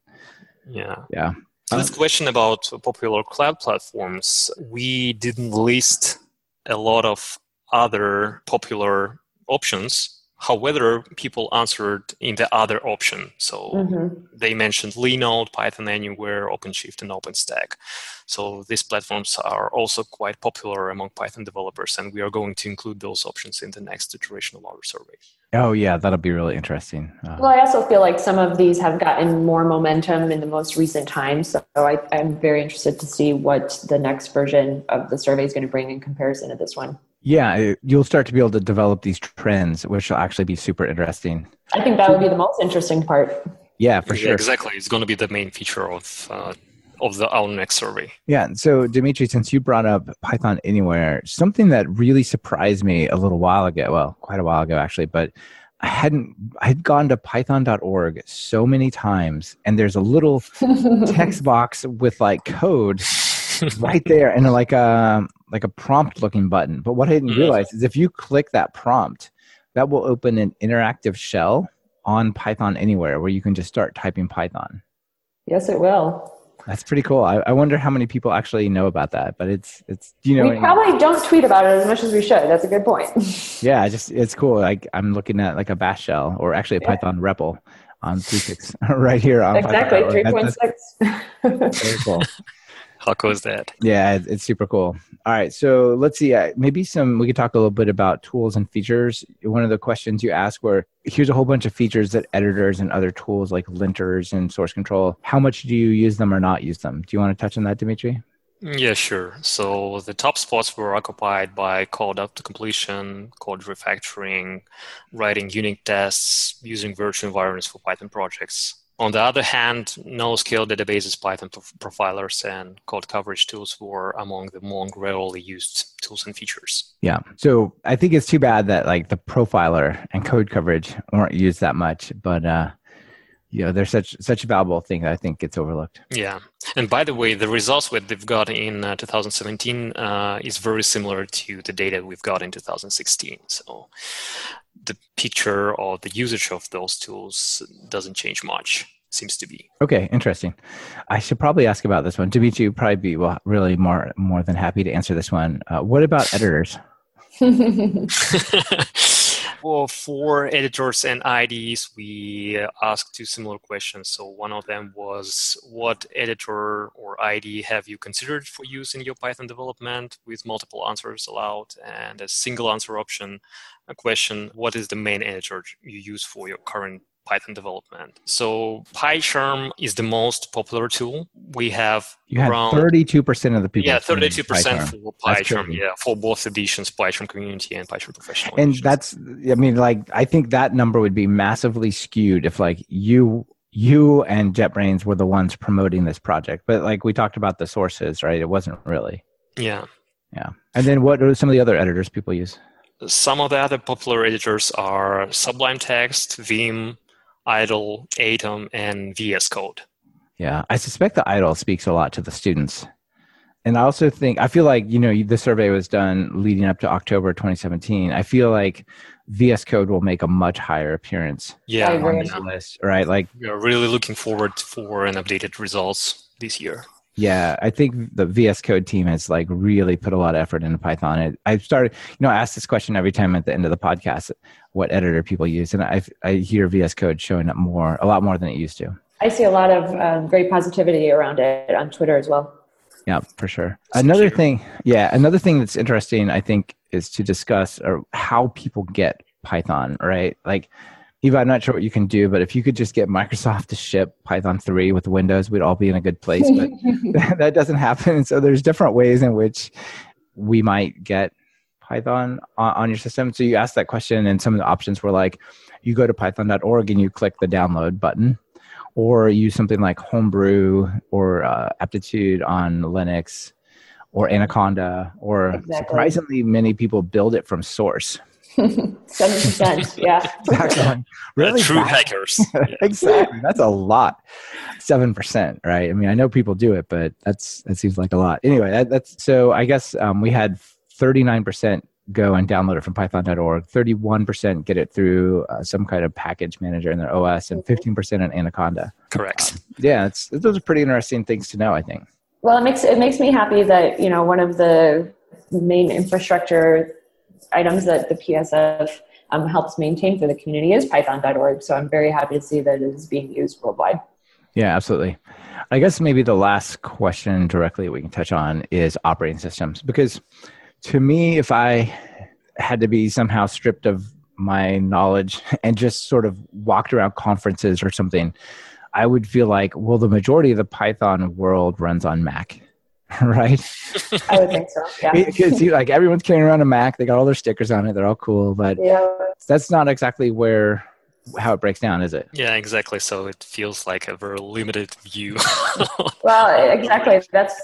yeah. Yeah. So this question about popular cloud platforms, we didn't list a lot of other popular options. However, people answered in the other option. So Mhm. they mentioned Linode, Python Anywhere, OpenShift, and OpenStack. So these platforms are also quite popular among Python developers, and we are going to include those options in the next iteration of our survey. Oh, yeah, that'll be really interesting. Uh, Well, I also feel like some of these have gotten more momentum in the most recent times. So I, I'm very interested to see what the next version of the survey is going to bring in comparison to this one. Yeah, you'll start to be able to develop these trends, which will actually be super interesting. I think that would be the most interesting part. Yeah, for Yeah, sure. Exactly. It's going to be the main feature of, uh, of the, our next survey. Yeah. So, Dmitry, since you brought up Python Anywhere, something that really surprised me a little while ago, well, quite a while ago actually, but I hadn't, I had gone to python.org so many times, and there's a little text box with like code right there and like a like a prompt looking button. But what I didn't realize is if you click that prompt, that will open an interactive shell on Python Anywhere where you can just start typing Python. yes, it will. That's pretty cool. I, I wonder how many people actually know about that, but it's it's you know we probably don't tweet about it as much as we should. That's a good point. yeah, just it's cool. Like I'm looking at like a bash shell or actually a Yeah. Python REPL on 3.6 right here on exactly, Python. three That- point that's six. very cool. How cool is that? Yeah, it's super cool. All right, so let's see. Uh, maybe some we could talk a little bit about tools and features. One of the questions you asked were here's a whole bunch of features that editors and other tools like linters and source control. How much do you use them or not use them? Do you want to touch on that, Dmitry? Yeah, sure. So the top spots were occupied by code autocompletion, code refactoring, writing unit tests, using virtual environments for Python projects. On the other hand, NoSQL databases, Python profilers, and code coverage tools were among the more rarely used tools and features. Yeah. So I think it's too bad that like the profiler and code coverage weren't used that much, but uh, you know, they're such such a valuable thing that I think gets overlooked. Yeah. And by the way, the results that they've got in uh, 2017 uh, is very similar to the data we've got in 2016. So the picture or the usage of those tools doesn't change much seems to be. Okay interesting. I should probably ask about this one. Dmitry would probably be well, really more more than happy to answer this one. Uh, what about editors well for editors and ids we asked two similar questions. So one of them was what editor or id have you considered for use in your python development? With multiple answers allowed and a single answer option. A question what is the main editor you use for your current Python development. So PyCharm is the most popular tool. We have you around 32% of the people. Yeah, 32% PyCharm. for PyCharm. Yeah, for both editions, PyCharm Community and PyCharm Professional. And editions. that's, I mean, like, I think that number would be massively skewed if, like, you you and JetBrains were the ones promoting this project. But like we talked about the sources, right? It wasn't really. Yeah. Yeah. And then what are some of the other editors people use? Some of the other popular editors are Sublime Text, Vim, idle, atom, and VS Code. Yeah, I suspect the idle speaks a lot to the students. And I also think, I feel like, you know, the survey was done leading up to October 2017. I feel like VS Code will make a much higher appearance yeah, on this list, right? Like, we're really looking forward for an updated results this year. Yeah, I think the VS Code team has like really put a lot of effort into Python. I started, you know, I ask this question every time at the end of the podcast, what editor people use, and I I hear VS Code showing up more, a lot more than it used to. I see a lot of um, great positivity around it on Twitter as well. Yeah, for sure. Another thing, yeah, another thing that's interesting, I think, is to discuss or how people get Python, right? Like Ewa, I'm not sure what you can do, but if you could just get Microsoft to ship Python 3 with Windows, we'd all be in a good place. But that doesn't happen. So there's different ways in which we might get Python on, on your system. So you asked that question, and some of the options were like you go to python.org and you click the download button, or use something like Homebrew or uh, Aptitude on Linux or Anaconda, or exactly. surprisingly many people build it from source. Seven percent, yeah. exactly. Really true hackers. exactly. That's a lot. Seven percent, right? I mean, I know people do it, but that's that seems like a lot. Anyway, that, that's so. I guess um, we had thirty nine percent go and download it from Python.org. Thirty one percent get it through uh, some kind of package manager in their OS, and fifteen percent in Anaconda. Correct. Um, yeah, it's those are pretty interesting things to know. I think. Well, it makes it makes me happy that you know one of the main infrastructure items that the PSF um, helps maintain for the community is python.org. So I'm very happy to see that it is being used worldwide. Yeah, absolutely. I guess maybe the last question directly we can touch on is operating systems. Because to me, if I had to be somehow stripped of my knowledge and just sort of walked around conferences or something, I would feel like, well, the majority of the Python world runs on Mac. right? I would think so. Yeah. Because like everyone's carrying around a Mac, they got all their stickers on it, they're all cool, but yeah. that's not exactly where how it breaks down, is it? Yeah, exactly. So it feels like a very limited view. well, exactly. That's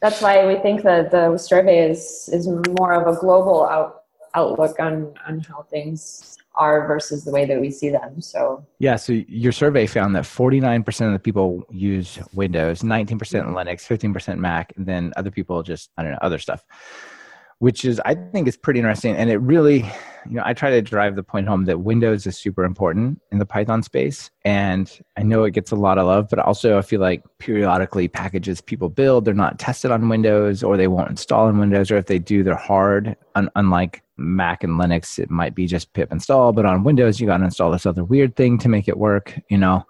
that's why we think that the survey is is more of a global out, outlook on on how things are versus the way that we see them. So yeah, so your survey found that 49% of the people use Windows, 19% mm-hmm. Linux, 15% Mac, and then other people just I don't know other stuff which is I think is pretty interesting. And it really, you know, I try to drive the point home that Windows is super important in the Python space. And I know it gets a lot of love, but also I feel like periodically packages people build, they're not tested on Windows or they won't install in Windows, or if they do, they're hard. Un- unlike Mac and Linux, it might be just pip install, but on Windows, you got to install this other weird thing to make it work, you know.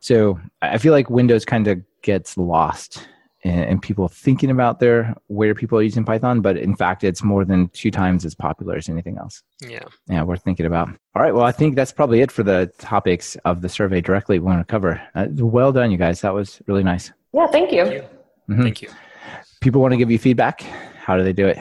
So I feel like Windows kind of gets lost and, and, people thinking about their where people are using Python, but in fact, it's more than two times as popular as anything else. Yeah. Yeah, worth thinking about. All right. Well, I think that's probably it for the topics of the survey directly we want to cover. Uh, well done, you guys. That was really nice. Yeah, thank you. Thank you. Mm-hmm. Thank you. People want to give you feedback. How do they do it?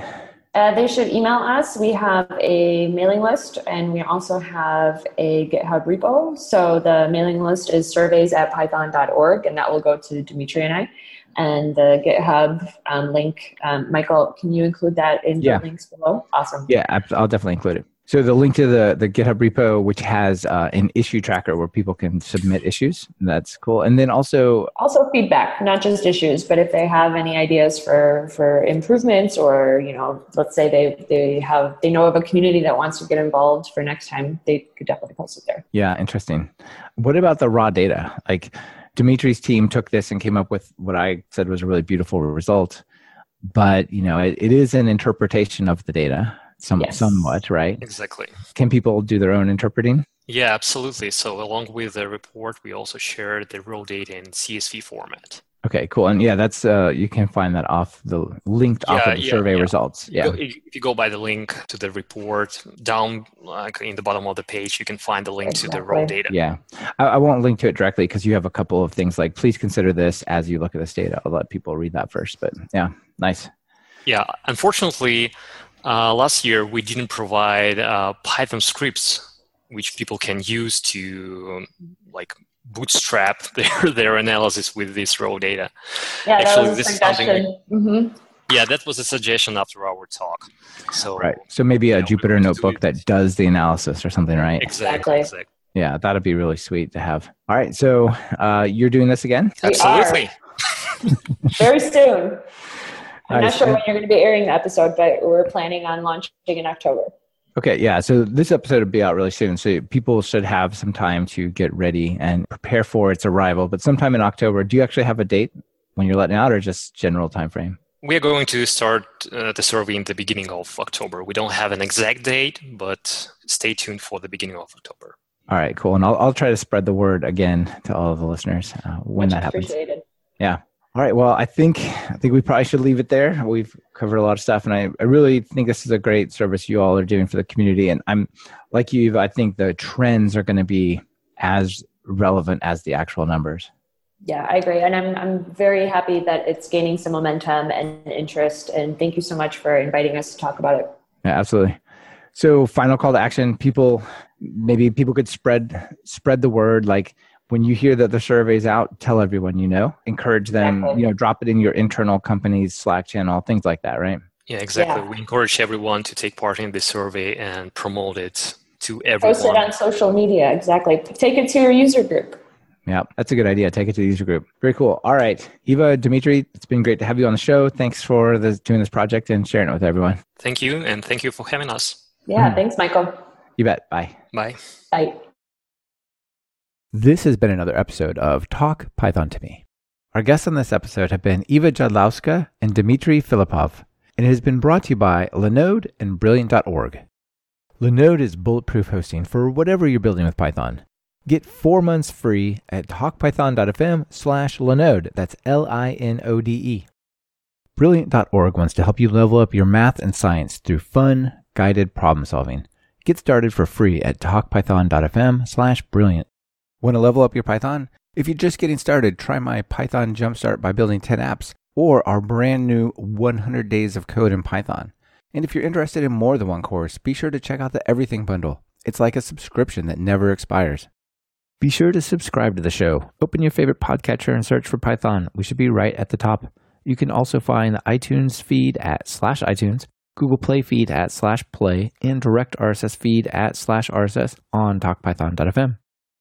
Uh, they should email us. We have a mailing list and we also have a GitHub repo. So the mailing list is surveys at python.org and that will go to Dmitry and I. And the GitHub um, link, um, Michael, can you include that in Yeah. the links below? Awesome. Yeah, I'll definitely include it. So the link to the the GitHub repo, which has uh, an issue tracker where people can submit issues, that's cool. And then also, Also feedback, not just issues, but if they have any ideas for for improvements or, you know, let's say they they have they know of a community that wants to get involved for next time, they could definitely post it there. yeah, interesting. What about the raw data? Like Dmitry's team took this and came up with what I said was a really beautiful result, but you know, it, it is an interpretation of the data, some Yes. somewhat, right? Exactly. Can people do their own interpreting? Yeah, absolutely. So along with the report, we also shared the raw data in CSV format. Okay, cool. And yeah, that's uh, you can find that off the linked off of the yeah, survey yeah. results. You Yeah. go- if you go by the link to the report down like in the bottom of the page, you can find the link to the raw data. Yeah, I, I won't link to it directly because you have a couple of things like please consider this as you look at this data. I'll let people read that first, but yeah, nice. Yeah, unfortunately, uh, last year we didn't provide uh, Python scripts which people can use to um, like bootstrap their their analysis with this raw data. Yeah, Actually, that was a this is something suggestion. hmm Yeah, that was a suggestion after our talk. So Right. So maybe a Yeah, we Jupyter will do notebook that does the analysis or something, right? exactly, Exactly. exactly. Yeah, that'd be really sweet to have. All right, so uh, you're doing this again? We Absolutely. Very soon. I'm Nice. not sure when you're going to be airing the episode, but we're planning on launching in October. Okay, yeah. So this episode will be out really soon. So people should have some time to get ready and prepare for its arrival. But sometime in October, do you actually have a date when you're letting out, or just general time frame? We are going to start uh, the survey in the beginning of October. We don't have an exact date, but stay tuned for the beginning of October. All right, cool. And I'll I'll try to spread the word again to all of the listeners uh, when Much that happens. appreciated. All right. Well, I think I think we probably should leave it there. We've covered a lot of stuff, and I, I really think this is a great service you all are doing for the community. And I'm like you, I think the trends are going to be as relevant as the actual numbers. Yeah, I agree. And I'm, I'm very happy that it's gaining some momentum and interest. And thank you so much for inviting us to talk about it. Yeah, absolutely. So, final call to action: people, maybe people could spread spread the word. Like when you hear that the survey's out, tell everyone you know. Encourage them. Exactly. You know, drop it in your internal company's Slack channel, things like that. Right. Yeah, exactly. Yeah. We encourage everyone to take part in this survey and promote it to everyone. Post it on social media. Exactly. Take it to your user group. Yeah, that's a good idea. Take it to the user group. Very cool. All right, Ewa, Dmitry, it's been great to have you on the show. Thanks for the, doing this project and sharing it with everyone. Thank you, and thank you for having us. Yeah, Hmm. thanks, Michael. You bet. Bye. Bye. Bye. This has been another episode of Talk Python to Me. Our guests on this episode have been Ewa Jodlowska and Dmitry Filippov, and it has been brought to you by Linode and Brilliant.org. Linode is bulletproof hosting for whatever you're building with Python. Get four months free at talkpython.fm slash Linode. That's L-I-N-O-D-E. Brilliant.org wants to help you level up your math and science through fun, guided problem solving. Get started for free at talkpython.fm slash brilliant. Want to level up your Python? If you're just getting started, try my Python Jumpstart by building 10 apps or our brand new 100 days of code in Python. And if you're interested in more than one course, be sure to check out the Everything Bundle. It's like a subscription that never expires. Be sure to subscribe to the show. Open your favorite podcatcher and search for Python. We should be right at the top. You can also find the iTunes feed at slash iTunes, Google Play feed at slash play, and direct RSS feed at slash RSS on talkpython.fm.